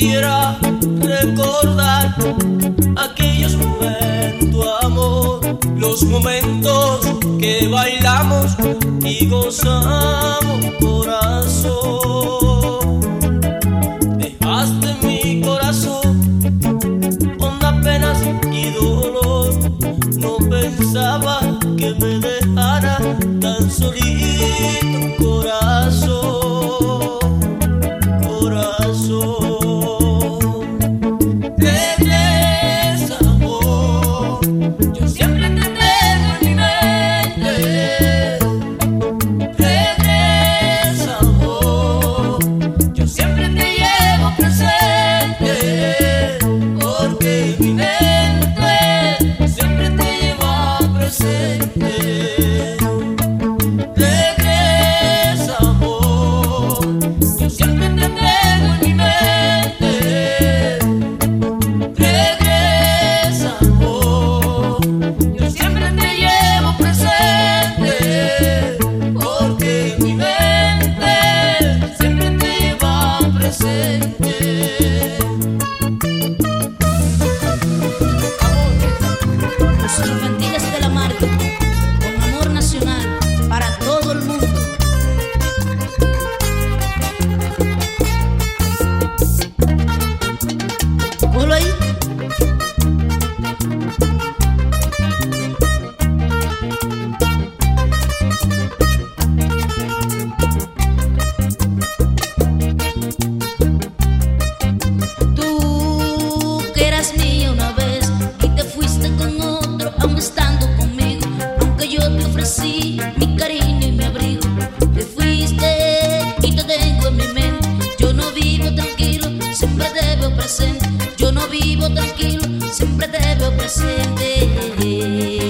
quisiera recordar aquellos momentos, amor, los momentos que bailamos y gozamos, corazón. Dejaste mi corazón con las penas y dolor. No pensaba que me dejara tan solito. siempre te veo presente.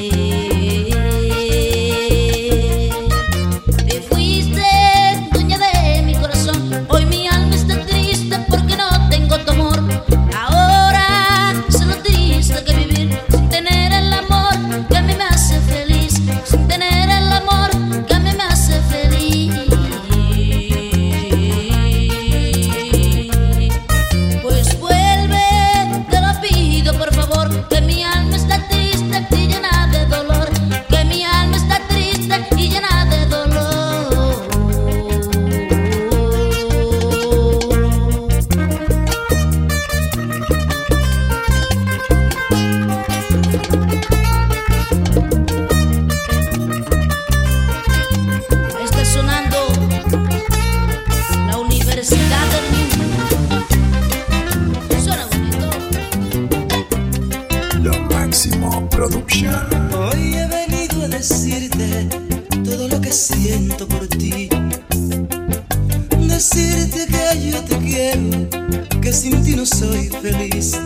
Hoy he venido a decirte todo lo que siento por ti. Decirte que yo te quiero, que sin ti no soy feliz.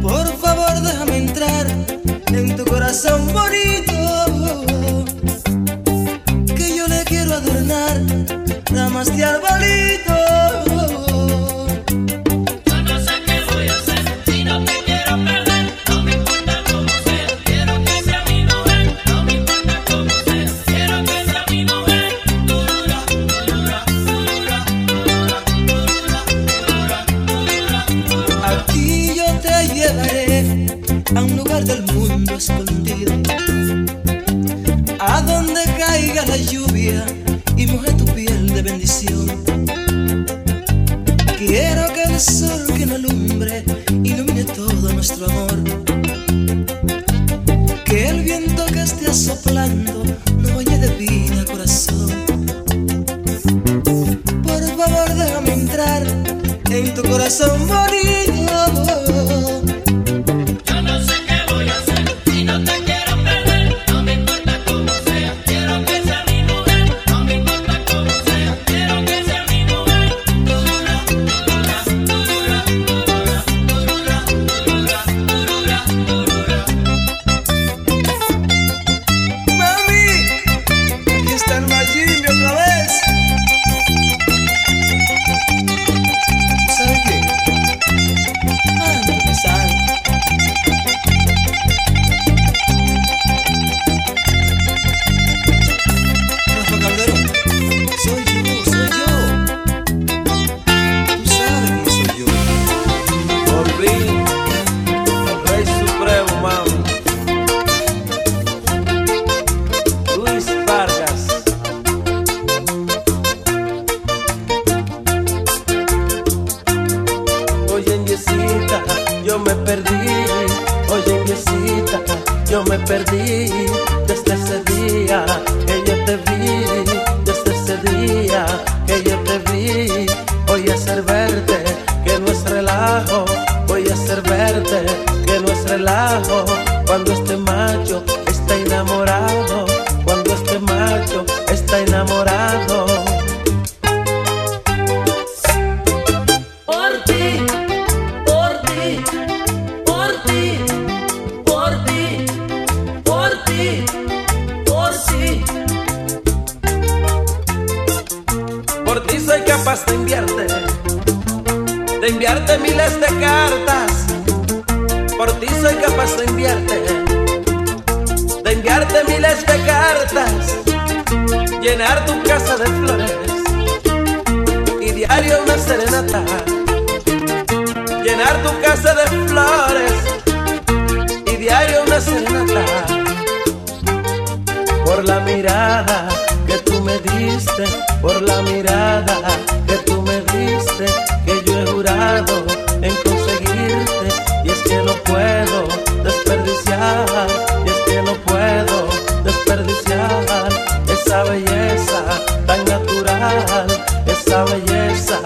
Por favor, déjame entrar en tu corazón bonito. Que yo le quiero adornar ramas de árbol. somebody llenar tu casa de flores y diario una serenata. Llenar tu casa de flores y diario una serenata. Por la mirada que tú me diste, por la mirada belleza tan natural, esa belleza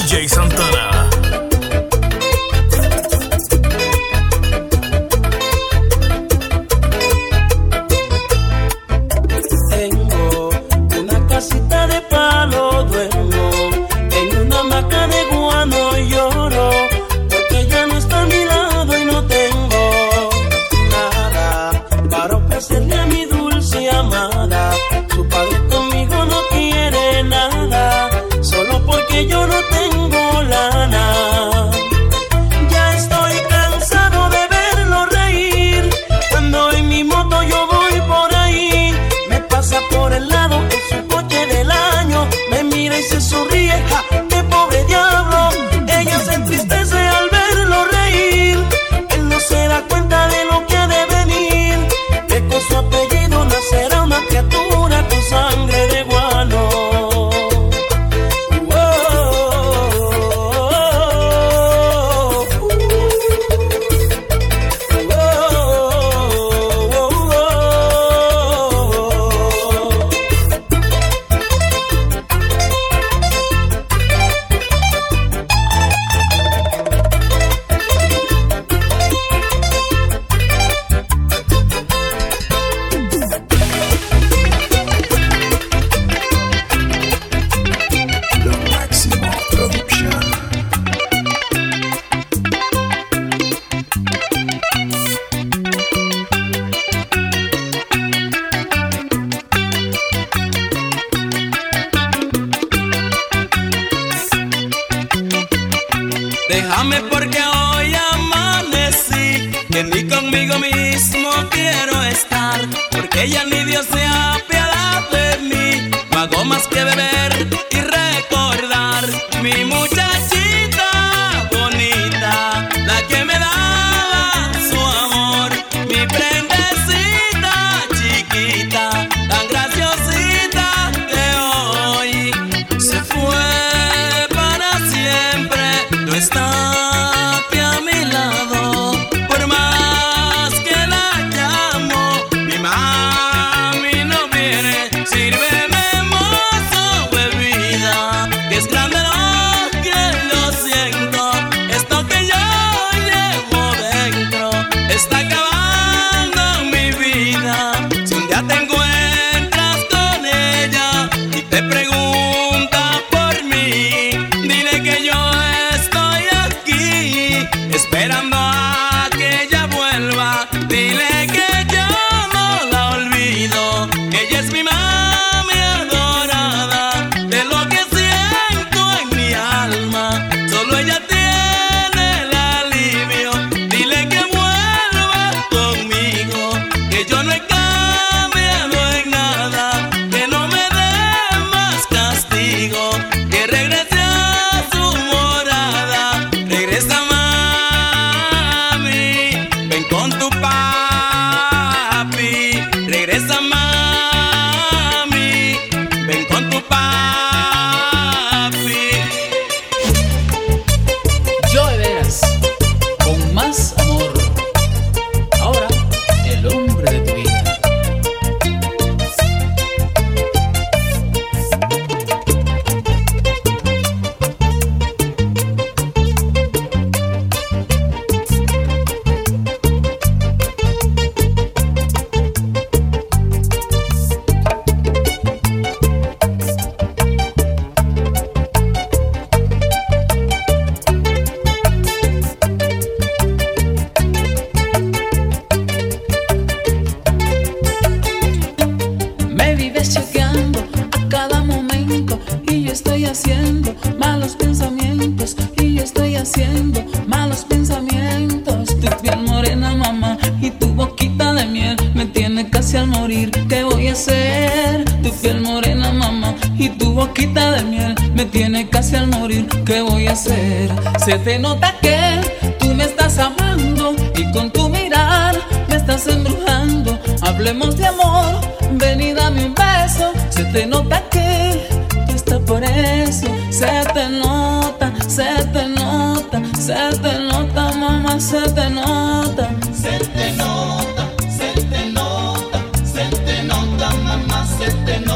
DJ Santana. Ella ni Dios se apiada de mí, no hago más que beber. tiene casi al morir, ¿qué voy a hacer? Se te nota que tú me estás amando y con tu mirar me estás embrujando. Hablemos de amor, ven y dame beso. Se te nota que tú estás por eso. Se te nota, se te nota, se te nota, mamá, se te nota. Se te nota, se te nota, se te nota, mamá, se te nota.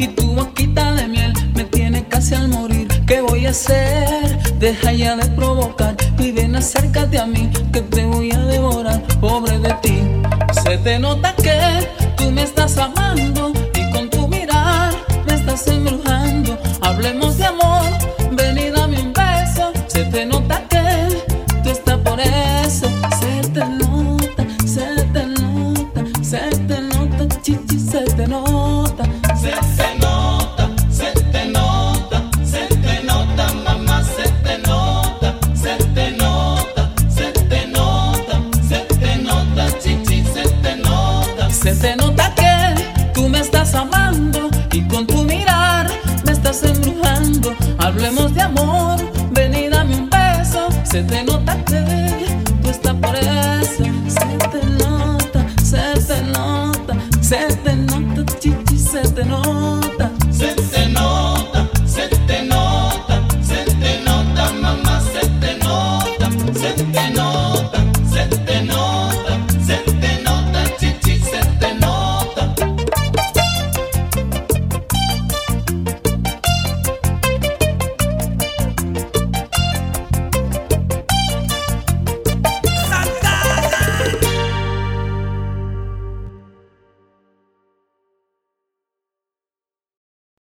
y tu boquita de miel me tiene casi al morir. ¿Qué voy a hacer? Deja ya de provocar y ven acércate a mí que te voy a devorar, pobre de ti. Se te nota que tú me estás amando y con tu mirar me estás embrujando. Hablemos de amor